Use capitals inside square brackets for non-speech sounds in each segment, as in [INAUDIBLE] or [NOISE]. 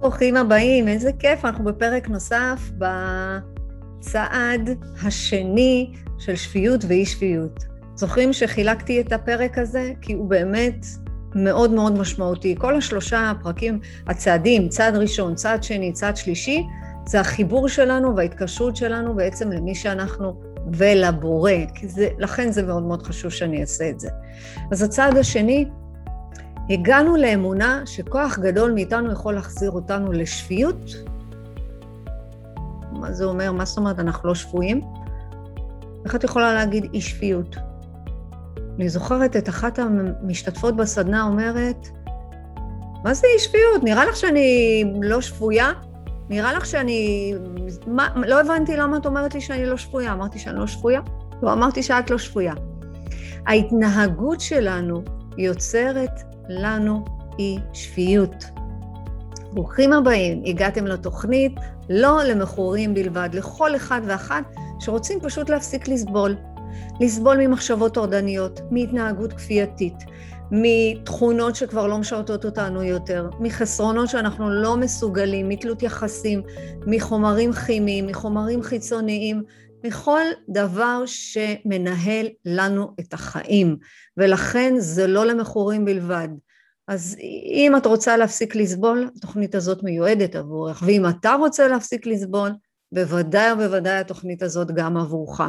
ברוכים הבאים, איזה כיף, אנחנו בפרק נוסף בצעד השני של שפיות ואי שפיות. זוכרים שחילקתי את הפרק הזה? כי הוא באמת מאוד מאוד משמעותי. כל השלושה הפרקים, הצעדים, צעד ראשון, צעד שני, צעד שלישי, זה החיבור שלנו וההתקשרות שלנו בעצם למי שאנחנו ולבורא, כי זה, לכן זה מאוד מאוד חשוב שאני אעשה את זה. אז הצעד השני הגענו לאמונה שכוח גדול מאיתנו יכול להחזיר אותנו לשפיות. מה זה אומר? מה זאת אומרת, אנחנו לא שפויים? איך את יכולה להגיד אי שפיות? אני זוכרת את אחת המשתתפות בסדנה אומרת, מה זה אי שפיות? נראה לך שאני לא שפויה? נראה לך שאני... מה, לא הבנתי למה את אומרת לי שאני לא שפויה. אמרתי שאני לא שפויה? לא, אמרתי שאת לא שפויה. ההתנהגות שלנו יוצרת לנו אי שפיות. ברוכים הבאים, הגעתם לתוכנית לא למכורים בלבד, לכל אחד ואחת שרוצים פשוט להפסיק לסבול. לסבול ממחשבות טורדניות, מהתנהגות כפייתית, מתכונות שכבר לא משרתות אותנו יותר, מחסרונות שאנחנו לא מסוגלים, מתלות יחסים, מחומרים כימיים, מחומרים חיצוניים, מכל דבר שמנהל לנו את החיים, ולכן זה לא למכורים בלבד. אז אם את רוצה להפסיק לסבול, התוכנית הזאת מיועדת עבורך, ואם אתה רוצה להפסיק לסבול, בוודאי ובוודאי התוכנית הזאת גם עבורך.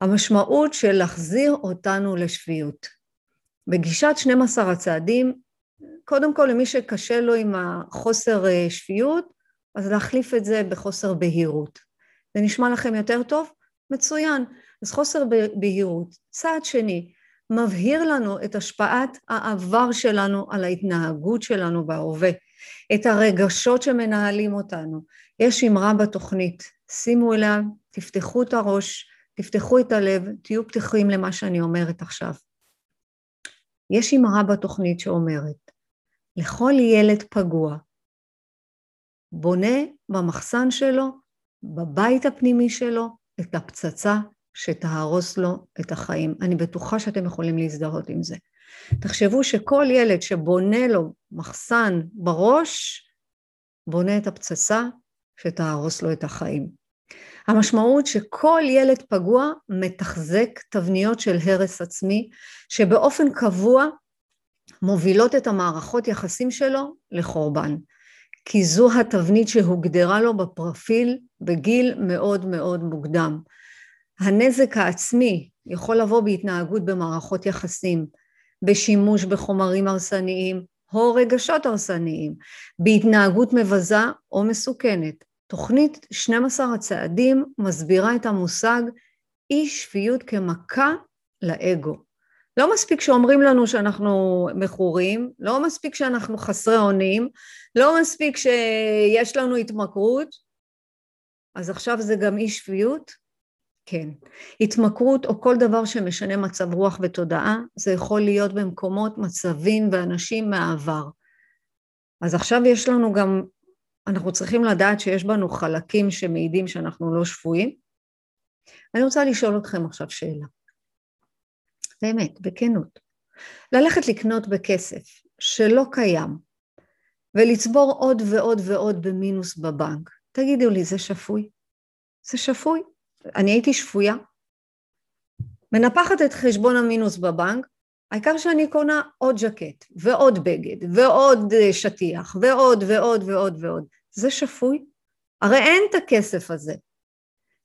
המשמעות של להחזיר אותנו לשפיות. בגישת 12 הצעדים, קודם כל למי שקשה לו עם החוסר אה, שפיות, אז להחליף את זה בחוסר בהירות. זה נשמע לכם יותר טוב? מצוין. אז חוסר בהירות. צעד שני, מבהיר לנו את השפעת העבר שלנו על ההתנהגות שלנו בהווה, את הרגשות שמנהלים אותנו. יש אמרה בתוכנית, שימו אליה, תפתחו את הראש, תפתחו את הלב, תהיו פתוחים למה שאני אומרת עכשיו. יש אמרה בתוכנית שאומרת, לכל ילד פגוע, בונה במחסן שלו, בבית הפנימי שלו, את הפצצה שתהרוס לו את החיים. אני בטוחה שאתם יכולים להזדהות עם זה. תחשבו שכל ילד שבונה לו מחסן בראש, בונה את הפצצה שתהרוס לו את החיים. המשמעות שכל ילד פגוע מתחזק תבניות של הרס עצמי, שבאופן קבוע מובילות את המערכות יחסים שלו לחורבן. כי זו התבנית שהוגדרה לו בפרופיל בגיל מאוד מאוד מוקדם. הנזק העצמי יכול לבוא בהתנהגות במערכות יחסים, בשימוש בחומרים הרסניים או רגשות הרסניים, בהתנהגות מבזה או מסוכנת. תוכנית 12 הצעדים מסבירה את המושג אי שפיות כמכה לאגו. לא מספיק שאומרים לנו שאנחנו מכורים, לא מספיק שאנחנו חסרי אונים, לא מספיק שיש לנו התמכרות, אז עכשיו זה גם אי שפיות? כן. התמכרות או כל דבר שמשנה מצב רוח ותודעה, זה יכול להיות במקומות, מצבים ואנשים מהעבר. אז עכשיו יש לנו גם, אנחנו צריכים לדעת שיש בנו חלקים שמעידים שאנחנו לא שפויים. אני רוצה לשאול אתכם עכשיו שאלה. באמת, בכנות. ללכת לקנות בכסף שלא קיים ולצבור עוד ועוד ועוד במינוס בבנק, תגידו לי, זה שפוי? זה שפוי? אני הייתי שפויה, מנפחת את חשבון המינוס בבנק, העיקר שאני קונה עוד ז'קט, ועוד בגד, ועוד אה, שטיח, ועוד ועוד ועוד ועוד. זה שפוי? הרי אין את הכסף הזה.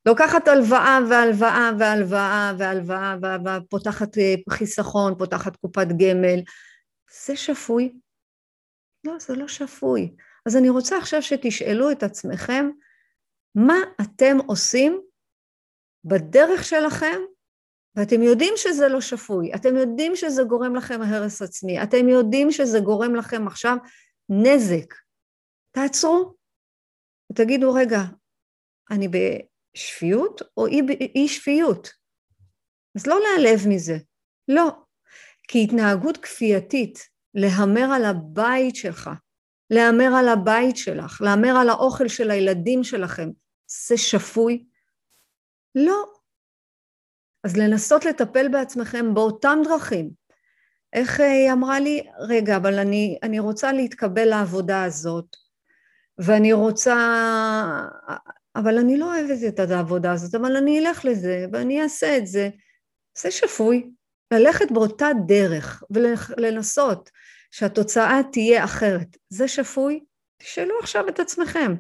לוקחת הלוואה והלוואה והלוואה והלוואה והלוואה, פותחת אה, חיסכון, פותחת קופת גמל. זה שפוי? לא, זה לא שפוי. אז אני רוצה עכשיו שתשאלו את עצמכם, מה אתם עושים בדרך שלכם, ואתם יודעים שזה לא שפוי, אתם יודעים שזה גורם לכם הרס עצמי, אתם יודעים שזה גורם לכם עכשיו נזק. תעצרו ותגידו, רגע, אני בשפיות או אי, אי שפיות? אז לא להיעלב מזה, לא. כי התנהגות כפייתית, להמר על הבית שלך, להמר על הבית שלך, להמר על האוכל של הילדים שלכם, זה שפוי? לא. אז לנסות לטפל בעצמכם באותם דרכים. איך אה, היא אמרה לי, רגע, אבל אני, אני רוצה להתקבל לעבודה הזאת, ואני רוצה, אבל אני לא אוהבת את העבודה הזאת, אבל אני אלך לזה ואני אעשה את זה. זה שפוי. ללכת באותה דרך ולנסות שהתוצאה תהיה אחרת, זה שפוי? תשאלו עכשיו את עצמכם.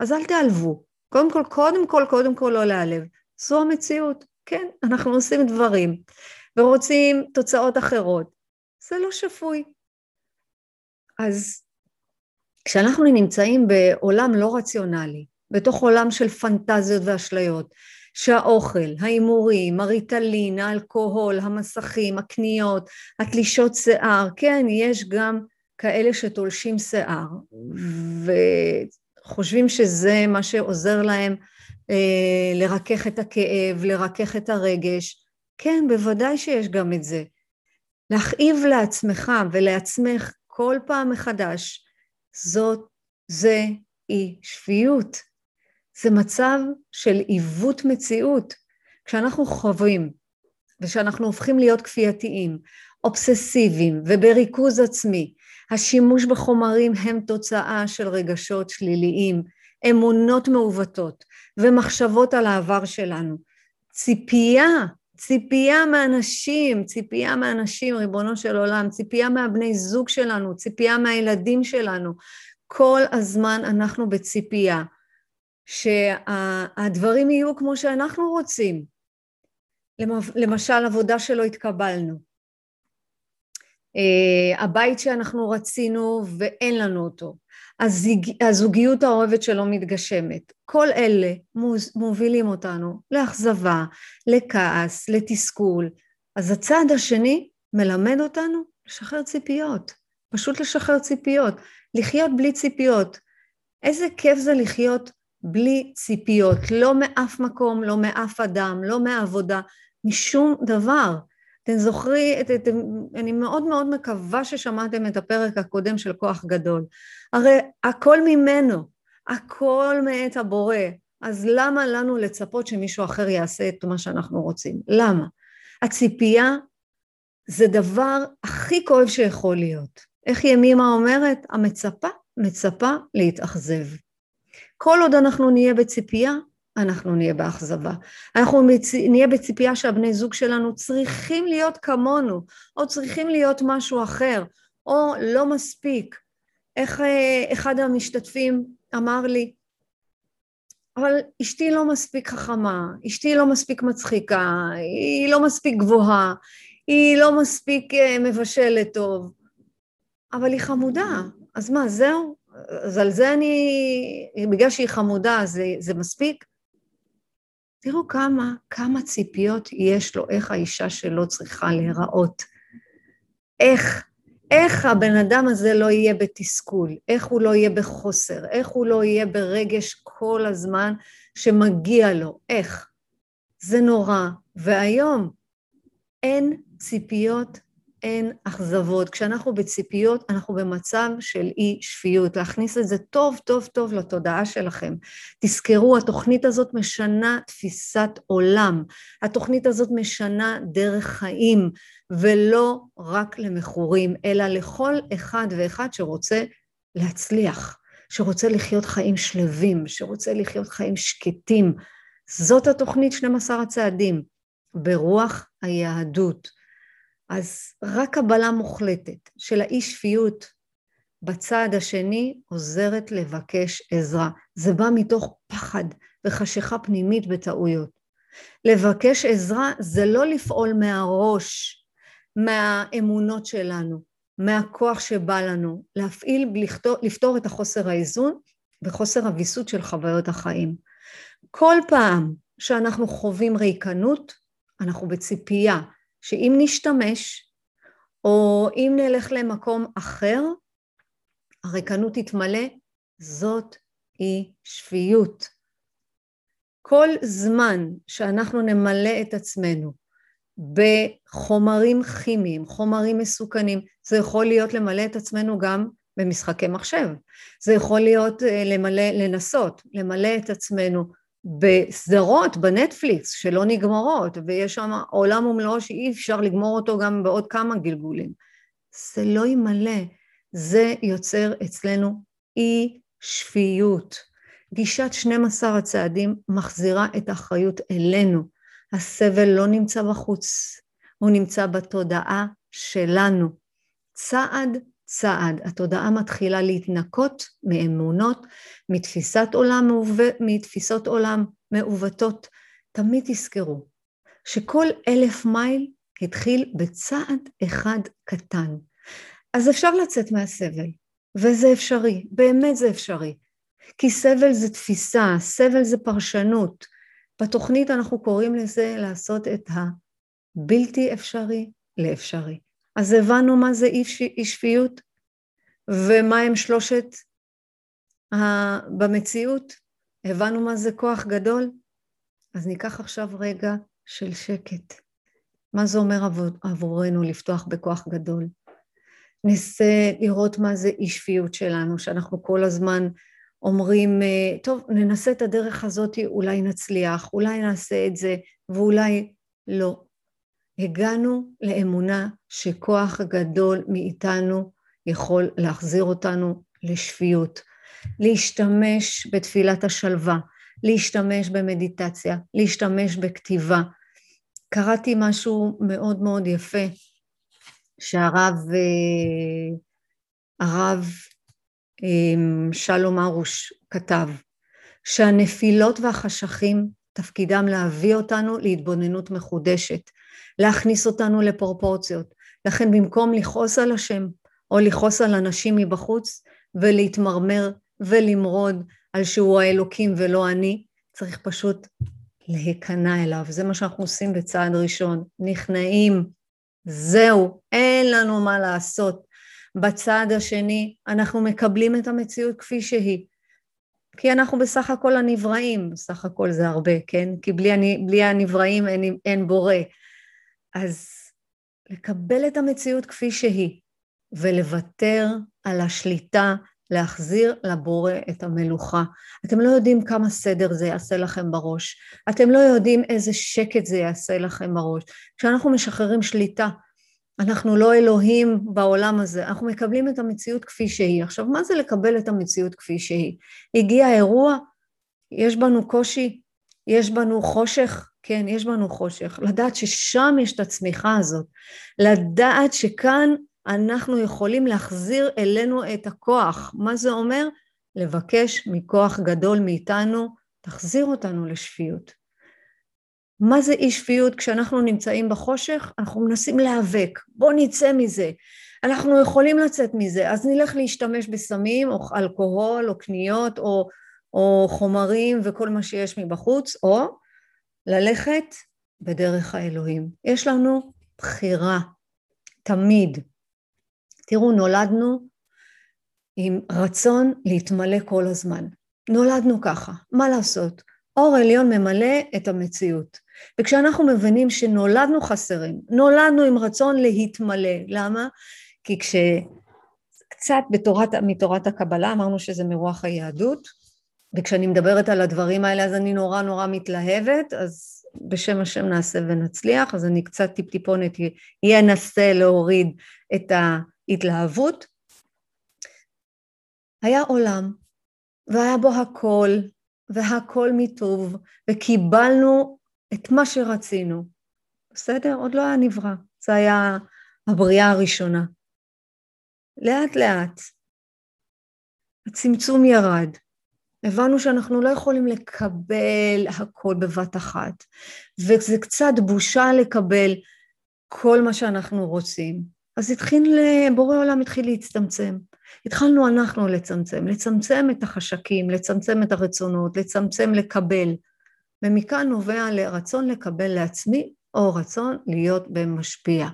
אז אל תיעלבו. קודם כל, קודם כל, קודם כל לא להיעלב. זו המציאות. כן, אנחנו עושים דברים ורוצים תוצאות אחרות. זה לא שפוי. אז כשאנחנו נמצאים בעולם לא רציונלי, בתוך עולם של פנטזיות ואשליות, שהאוכל, ההימורים, הריטלין, האלכוהול, המסכים, הקניות, התלישות שיער, כן, יש גם כאלה שתולשים שיער וחושבים שזה מה שעוזר להם אה, לרכך את הכאב, לרכך את הרגש. כן, בוודאי שיש גם את זה. להכאיב לעצמך ולעצמך כל פעם מחדש, זאת, זה אי שפיות. זה מצב של עיוות מציאות. כשאנחנו חווים ושאנחנו הופכים להיות כפייתיים, אובססיביים ובריכוז עצמי, השימוש בחומרים הם תוצאה של רגשות שליליים, אמונות מעוותות ומחשבות על העבר שלנו. ציפייה, ציפייה מאנשים, ציפייה מאנשים, ריבונו של עולם, ציפייה מהבני זוג שלנו, ציפייה מהילדים שלנו. כל הזמן אנחנו בציפייה. שהדברים יהיו כמו שאנחנו רוצים. למשל, עבודה שלא התקבלנו. אה, הבית שאנחנו רצינו ואין לנו אותו. הזוגיות האוהבת שלא מתגשמת. כל אלה מובילים אותנו לאכזבה, לכעס, לתסכול. אז הצעד השני מלמד אותנו לשחרר ציפיות. פשוט לשחרר ציפיות. לחיות בלי ציפיות. איזה כיף זה לחיות בלי ציפיות, לא מאף מקום, לא מאף אדם, לא מהעבודה, משום דבר. אתם זוכרים, את, את, אני מאוד מאוד מקווה ששמעתם את הפרק הקודם של כוח גדול. הרי הכל ממנו, הכל מאת הבורא, אז למה לנו לצפות שמישהו אחר יעשה את מה שאנחנו רוצים? למה? הציפייה זה דבר הכי כואב שיכול להיות. איך ימימה אומרת? המצפה מצפה להתאכזב. כל עוד אנחנו נהיה בציפייה, אנחנו נהיה באכזבה. אנחנו. נהיה בציפייה שהבני זוג שלנו צריכים להיות כמונו, או צריכים להיות משהו אחר, או לא מספיק. איך אה, אחד המשתתפים אמר לי, אבל אשתי לא מספיק חכמה, אשתי לא מספיק מצחיקה, היא לא מספיק גבוהה, היא לא מספיק אה, מבשלת טוב, אבל היא חמודה, אז מה, זהו? אז על זה אני, בגלל שהיא חמודה, זה, זה מספיק? תראו כמה, כמה ציפיות יש לו, איך האישה שלו צריכה להיראות. איך, איך הבן אדם הזה לא יהיה בתסכול, איך הוא לא יהיה בחוסר, איך הוא לא יהיה ברגש כל הזמן שמגיע לו, איך. זה נורא. והיום אין ציפיות אין אכזבות. כשאנחנו בציפיות, אנחנו במצב של אי שפיות. להכניס את זה טוב טוב טוב לתודעה שלכם. תזכרו, התוכנית הזאת משנה תפיסת עולם. התוכנית הזאת משנה דרך חיים, ולא רק למכורים, אלא לכל אחד ואחד שרוצה להצליח, שרוצה לחיות חיים שלווים, שרוצה לחיות חיים שקטים. זאת התוכנית 12 הצעדים, ברוח היהדות. אז רק קבלה מוחלטת של האי שפיות בצד השני עוזרת לבקש עזרה. זה בא מתוך פחד וחשיכה פנימית בטעויות. לבקש עזרה זה לא לפעול מהראש, מהאמונות שלנו, מהכוח שבא לנו, להפעיל, לפתור, לפתור את החוסר האיזון וחוסר הוויסות של חוויות החיים. כל פעם שאנחנו חווים ריקנות, אנחנו בציפייה שאם נשתמש, או אם נלך למקום אחר, הריקנות תתמלא, זאת היא שפיות. כל זמן שאנחנו נמלא את עצמנו בחומרים כימיים, חומרים מסוכנים, זה יכול להיות למלא את עצמנו גם במשחקי מחשב, זה יכול להיות אה, למלא, לנסות, למלא את עצמנו בסדרות בנטפליקס שלא נגמרות, ויש שם עולם ומלואו שאי אפשר לגמור אותו גם בעוד כמה גלגולים. זה לא ימלא, זה יוצר אצלנו אי שפיות. גישת 12 הצעדים מחזירה את האחריות אלינו. הסבל לא נמצא בחוץ, הוא נמצא בתודעה שלנו. צעד צעד התודעה מתחילה להתנקות מאמונות, מתפיסת עולם, מעוו... מתפיסות עולם מעוותות. תמיד תזכרו שכל אלף מייל התחיל בצעד אחד קטן. אז אפשר לצאת מהסבל, וזה אפשרי, באמת זה אפשרי. כי סבל זה תפיסה, סבל זה פרשנות. בתוכנית אנחנו קוראים לזה לעשות את הבלתי אפשרי לאפשרי. אז הבנו מה זה אי שפיות ומה הם שלושת ה... במציאות, הבנו מה זה כוח גדול, אז ניקח עכשיו רגע של שקט. מה זה אומר עבור, עבורנו לפתוח בכוח גדול? נסה לראות מה זה אי שפיות שלנו, שאנחנו כל הזמן אומרים, טוב, ננסה את הדרך הזאת, אולי נצליח, אולי נעשה את זה, ואולי לא. הגענו לאמונה שכוח גדול מאיתנו יכול להחזיר אותנו לשפיות. להשתמש בתפילת השלווה, להשתמש במדיטציה, להשתמש בכתיבה. קראתי משהו מאוד מאוד יפה שהרב אה, הרב אה, שלום ארוש כתב, שהנפילות והחשכים תפקידם להביא אותנו להתבוננות מחודשת, להכניס אותנו לפרופורציות. לכן במקום לכעוס על השם או לכעוס על אנשים מבחוץ ולהתמרמר ולמרוד על שהוא האלוקים ולא אני, צריך פשוט להיכנע אליו. זה מה שאנחנו עושים בצעד ראשון. נכנעים, זהו, אין לנו מה לעשות. בצעד השני אנחנו מקבלים את המציאות כפי שהיא. כי אנחנו בסך הכל הנבראים, בסך הכל זה הרבה, כן? כי בלי, בלי הנבראים אין, אין בורא. אז לקבל את המציאות כפי שהיא, ולוותר על השליטה, להחזיר לבורא את המלוכה. אתם לא יודעים כמה סדר זה יעשה לכם בראש. אתם לא יודעים איזה שקט זה יעשה לכם בראש. כשאנחנו משחררים שליטה, אנחנו לא אלוהים בעולם הזה, אנחנו מקבלים את המציאות כפי שהיא. עכשיו, מה זה לקבל את המציאות כפי שהיא? הגיע אירוע, יש בנו קושי, יש בנו חושך, כן, יש בנו חושך. לדעת ששם יש את הצמיחה הזאת. לדעת שכאן אנחנו יכולים להחזיר אלינו את הכוח. מה זה אומר? לבקש מכוח גדול מאיתנו, תחזיר אותנו לשפיות. מה זה אי שפיות? כשאנחנו נמצאים בחושך, אנחנו מנסים להיאבק, בואו נצא מזה. אנחנו יכולים לצאת מזה, אז נלך להשתמש בסמים או אלכוהול או קניות או, או חומרים וכל מה שיש מבחוץ, או ללכת בדרך האלוהים. יש לנו בחירה, תמיד. תראו, נולדנו עם רצון להתמלא כל הזמן. נולדנו ככה, מה לעשות? אור עליון ממלא את המציאות. וכשאנחנו מבינים שנולדנו חסרים, נולדנו עם רצון להתמלא, למה? כי כשקצת בתורת, מתורת הקבלה, אמרנו שזה מרוח היהדות, וכשאני מדברת על הדברים האלה אז אני נורא נורא מתלהבת, אז בשם השם נעשה ונצליח, אז אני קצת טיפ-טיפונת אנסה להוריד את ההתלהבות. היה עולם, והיה בו הכל, והכל מטוב, וקיבלנו את מה שרצינו. בסדר? עוד לא היה נברא. זה היה הבריאה הראשונה. לאט לאט הצמצום ירד. הבנו שאנחנו לא יכולים לקבל הכל בבת אחת, וזה קצת בושה לקבל כל מה שאנחנו רוצים. אז התחיל, בורא עולם התחיל להצטמצם. התחלנו אנחנו לצמצם, לצמצם את החשקים, לצמצם את הרצונות, לצמצם לקבל. ומכאן נובע לרצון לקבל לעצמי או רצון להיות במשפיע.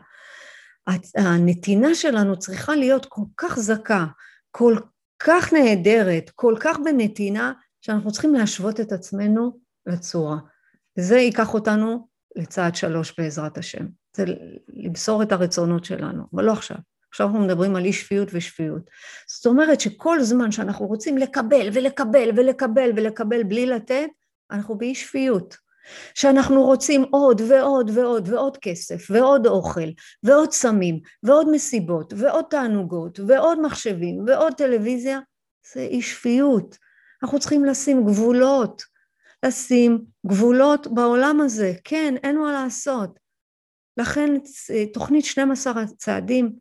הנתינה שלנו צריכה להיות כל כך זכה, כל כך נהדרת, כל כך בנתינה, שאנחנו צריכים להשוות את עצמנו לצורה. וזה ייקח אותנו לצעד שלוש בעזרת השם. זה למסור את הרצונות שלנו, אבל לא עכשיו. עכשיו אנחנו מדברים על אי שפיות ושפיות. זאת אומרת שכל זמן שאנחנו רוצים לקבל ולקבל ולקבל ולקבל בלי לתת, אנחנו באי שפיות. שאנחנו רוצים עוד ועוד ועוד ועוד כסף ועוד אוכל ועוד סמים ועוד מסיבות ועוד תענוגות ועוד מחשבים ועוד טלוויזיה, זה אי שפיות. אנחנו צריכים לשים גבולות, לשים גבולות בעולם הזה. כן, אין מה לעשות. לכן תוכנית 12 הצעדים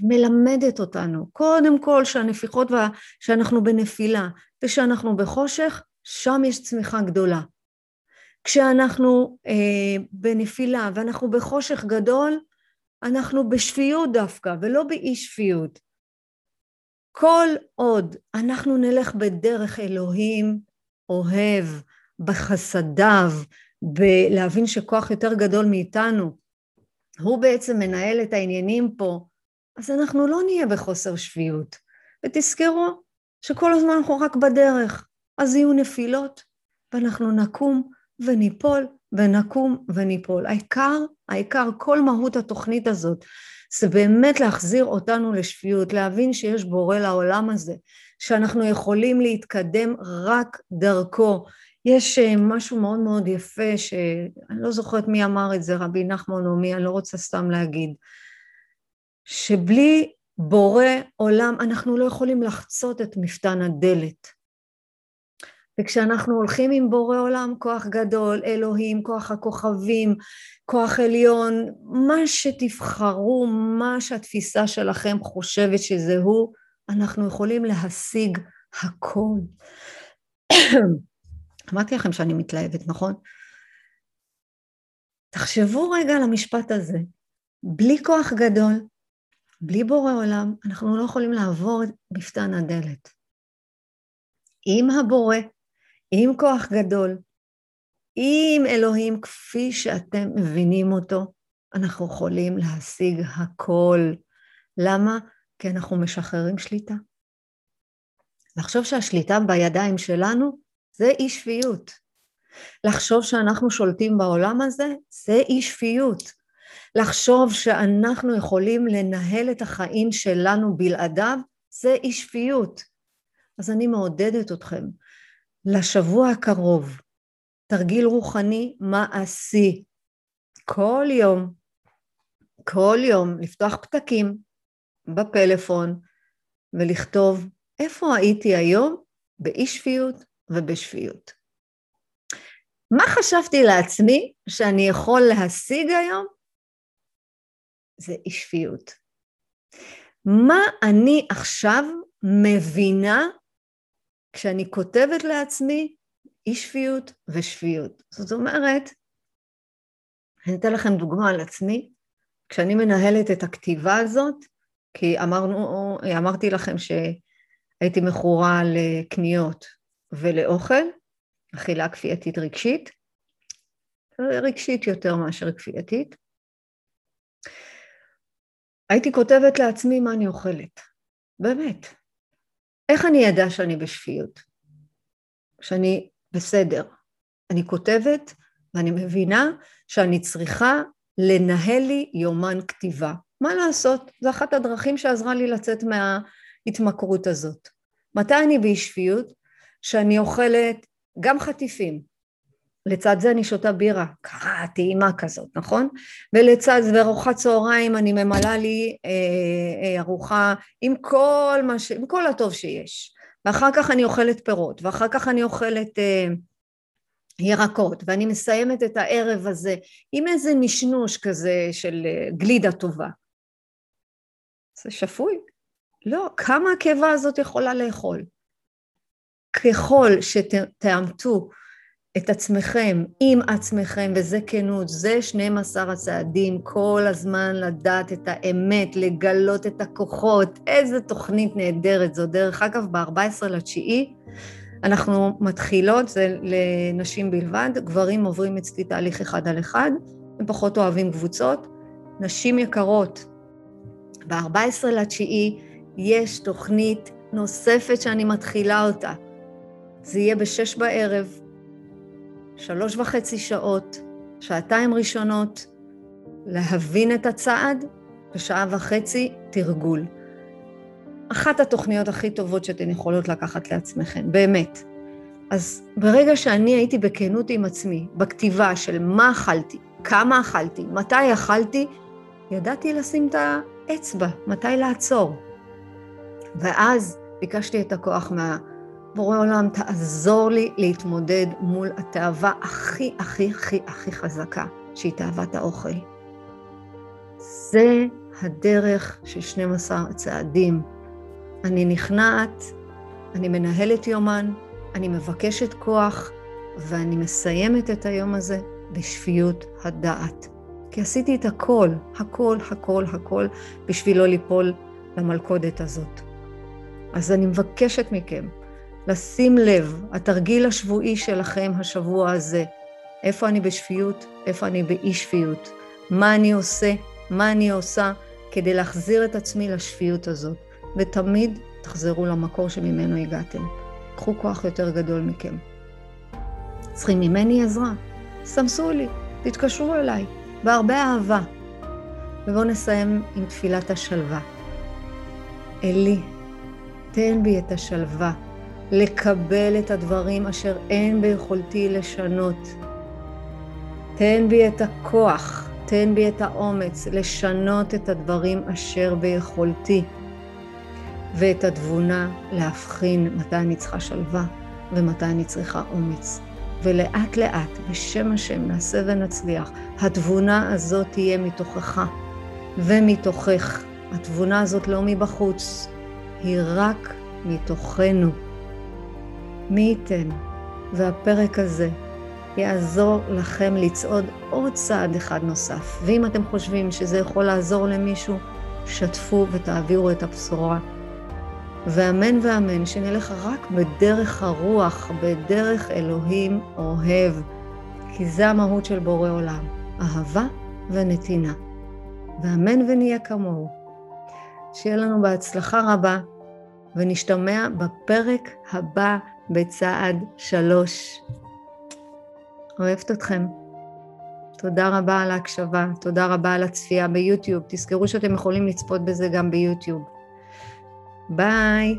מלמדת אותנו, קודם כל שהנפיחות, וה... שאנחנו בנפילה ושאנחנו בחושך, שם יש צמיחה גדולה. כשאנחנו אה, בנפילה ואנחנו בחושך גדול, אנחנו בשפיות דווקא, ולא באי שפיות. כל עוד אנחנו נלך בדרך אלוהים אוהב, בחסדיו, בלהבין שכוח יותר גדול מאיתנו, הוא בעצם מנהל את העניינים פה, אז אנחנו לא נהיה בחוסר שפיות. ותזכרו שכל הזמן אנחנו רק בדרך, אז יהיו נפילות, ואנחנו נקום וניפול, ונקום וניפול. העיקר, העיקר, כל מהות התוכנית הזאת, זה באמת להחזיר אותנו לשפיות, להבין שיש בורא לעולם הזה, שאנחנו יכולים להתקדם רק דרכו. יש אה, משהו מאוד מאוד יפה, שאני לא זוכרת מי אמר את זה, רבי נחמן או מי, אני לא רוצה סתם להגיד, שבלי בורא עולם אנחנו לא יכולים לחצות את מפתן הדלת. וכשאנחנו הולכים עם בורא עולם, כוח גדול, אלוהים, כוח הכוכבים, כוח עליון, מה שתבחרו, מה שהתפיסה שלכם חושבת שזה הוא, אנחנו יכולים להשיג הכל. [COUGHS] אמרתי לכם שאני מתלהבת, נכון? תחשבו רגע על המשפט הזה. בלי כוח גדול, בלי בורא עולם, אנחנו לא יכולים לעבור את מפתן הדלת. עם הבורא, עם כוח גדול, עם אלוהים כפי שאתם מבינים אותו, אנחנו יכולים להשיג הכל. למה? כי אנחנו משחררים שליטה. לחשוב שהשליטה בידיים שלנו זה אי שפיות. לחשוב שאנחנו שולטים בעולם הזה זה אי שפיות. לחשוב שאנחנו יכולים לנהל את החיים שלנו בלעדיו זה אי שפיות. אז אני מעודדת אתכם לשבוע הקרוב, תרגיל רוחני מעשי. כל יום, כל יום לפתוח פתקים בפלאפון ולכתוב איפה הייתי היום באי שפיות ובשפיות. מה חשבתי לעצמי שאני יכול להשיג היום? זה אי שפיות. מה אני עכשיו מבינה כשאני כותבת לעצמי אי שפיות ושפיות. זאת אומרת, אני אתן לכם דוגמה על עצמי, כשאני מנהלת את הכתיבה הזאת, כי אמרנו, אמרתי לכם שהייתי מכורה לקניות ולאוכל, אכילה כפייתית רגשית, רגשית יותר מאשר כפייתית. הייתי כותבת לעצמי מה אני אוכלת, באמת. איך אני אדע שאני בשפיות? שאני בסדר. אני כותבת ואני מבינה שאני צריכה לנהל לי יומן כתיבה. מה לעשות? זו אחת הדרכים שעזרה לי לצאת מההתמכרות הזאת. מתי אני באי שפיות? שאני אוכלת גם חטיפים. לצד זה אני שותה בירה, קרה, טעימה כזאת, נכון? ולצד זה, בארוחת צהריים אני ממלאה לי אה, אה, ארוחה עם כל, מה ש... עם כל הטוב שיש. ואחר כך אני אוכלת פירות, ואחר כך אני אוכלת אה, ירקות, ואני מסיימת את הערב הזה עם איזה נשנוש כזה של אה, גלידה טובה. זה שפוי? לא, כמה הקיבה הזאת יכולה לאכול? ככל שתאמתו את עצמכם עם עצמכם, וזה כנות, זה 12 הצעדים, כל הזמן לדעת את האמת, לגלות את הכוחות, איזה תוכנית נהדרת זו. דרך אגב, ב-14 לתשיעי אנחנו מתחילות, זה לנשים בלבד, גברים עוברים אצלי תהליך אחד על אחד, הם פחות אוהבים קבוצות. נשים יקרות, ב-14 לתשיעי יש תוכנית נוספת שאני מתחילה אותה. זה יהיה בשש בערב, שלוש וחצי שעות, שעתיים ראשונות, להבין את הצעד, ושעה וחצי תרגול. אחת התוכניות הכי טובות שאתן יכולות לקחת לעצמכן, באמת. אז ברגע שאני הייתי בכנות עם עצמי, בכתיבה של מה אכלתי, כמה אכלתי, מתי אכלתי, ידעתי לשים את האצבע, מתי לעצור. ואז ביקשתי את הכוח מה... בורא עולם, תעזור לי להתמודד מול התאווה הכי, הכי, הכי, הכי חזקה, שהיא תאוות האוכל. זה הדרך של 12 הצעדים. אני נכנעת, אני מנהלת יומן, אני מבקשת כוח, ואני מסיימת את היום הזה בשפיות הדעת. כי עשיתי את הכל, הכל, הכל, הכל, בשביל לא ליפול למלכודת הזאת. אז אני מבקשת מכם לשים לב, התרגיל השבועי שלכם השבוע הזה, איפה אני בשפיות, איפה אני באי שפיות, מה אני עושה, מה אני עושה כדי להחזיר את עצמי לשפיות הזאת, ותמיד תחזרו למקור שממנו הגעתם. קחו כוח יותר גדול מכם. צריכים ממני עזרה? סמסו לי, תתקשרו אליי, בהרבה אהבה. ובואו נסיים עם תפילת השלווה. אלי, תן בי את השלווה, לקבל את הדברים אשר אין ביכולתי לשנות. תן בי את הכוח, תן בי את האומץ לשנות את הדברים אשר ביכולתי, ואת התבונה להבחין מתי אני צריכה שלווה ומתי אני צריכה אומץ. ולאט לאט, בשם השם, נעשה ונצליח. התבונה הזאת תהיה מתוכך ומתוכך. התבונה הזאת לא מבחוץ, היא רק מתוכנו. מי ייתן והפרק הזה יעזור לכם לצעוד עוד צעד אחד נוסף. ואם אתם חושבים שזה יכול לעזור למישהו, שתפו ותעבירו את הבשורה. ואמן ואמן שנלך רק בדרך הרוח, בדרך אלוהים אוהב, כי זה המהות של בורא עולם, אהבה ונתינה. ואמן ונהיה כמוהו. שיהיה לנו בהצלחה רבה, ונשתמע בפרק הבא בצעד שלוש. אוהבת אתכם. תודה רבה על ההקשבה, תודה רבה על הצפייה ביוטיוב. תזכרו שאתם יכולים לצפות בזה גם ביוטיוב. ביי.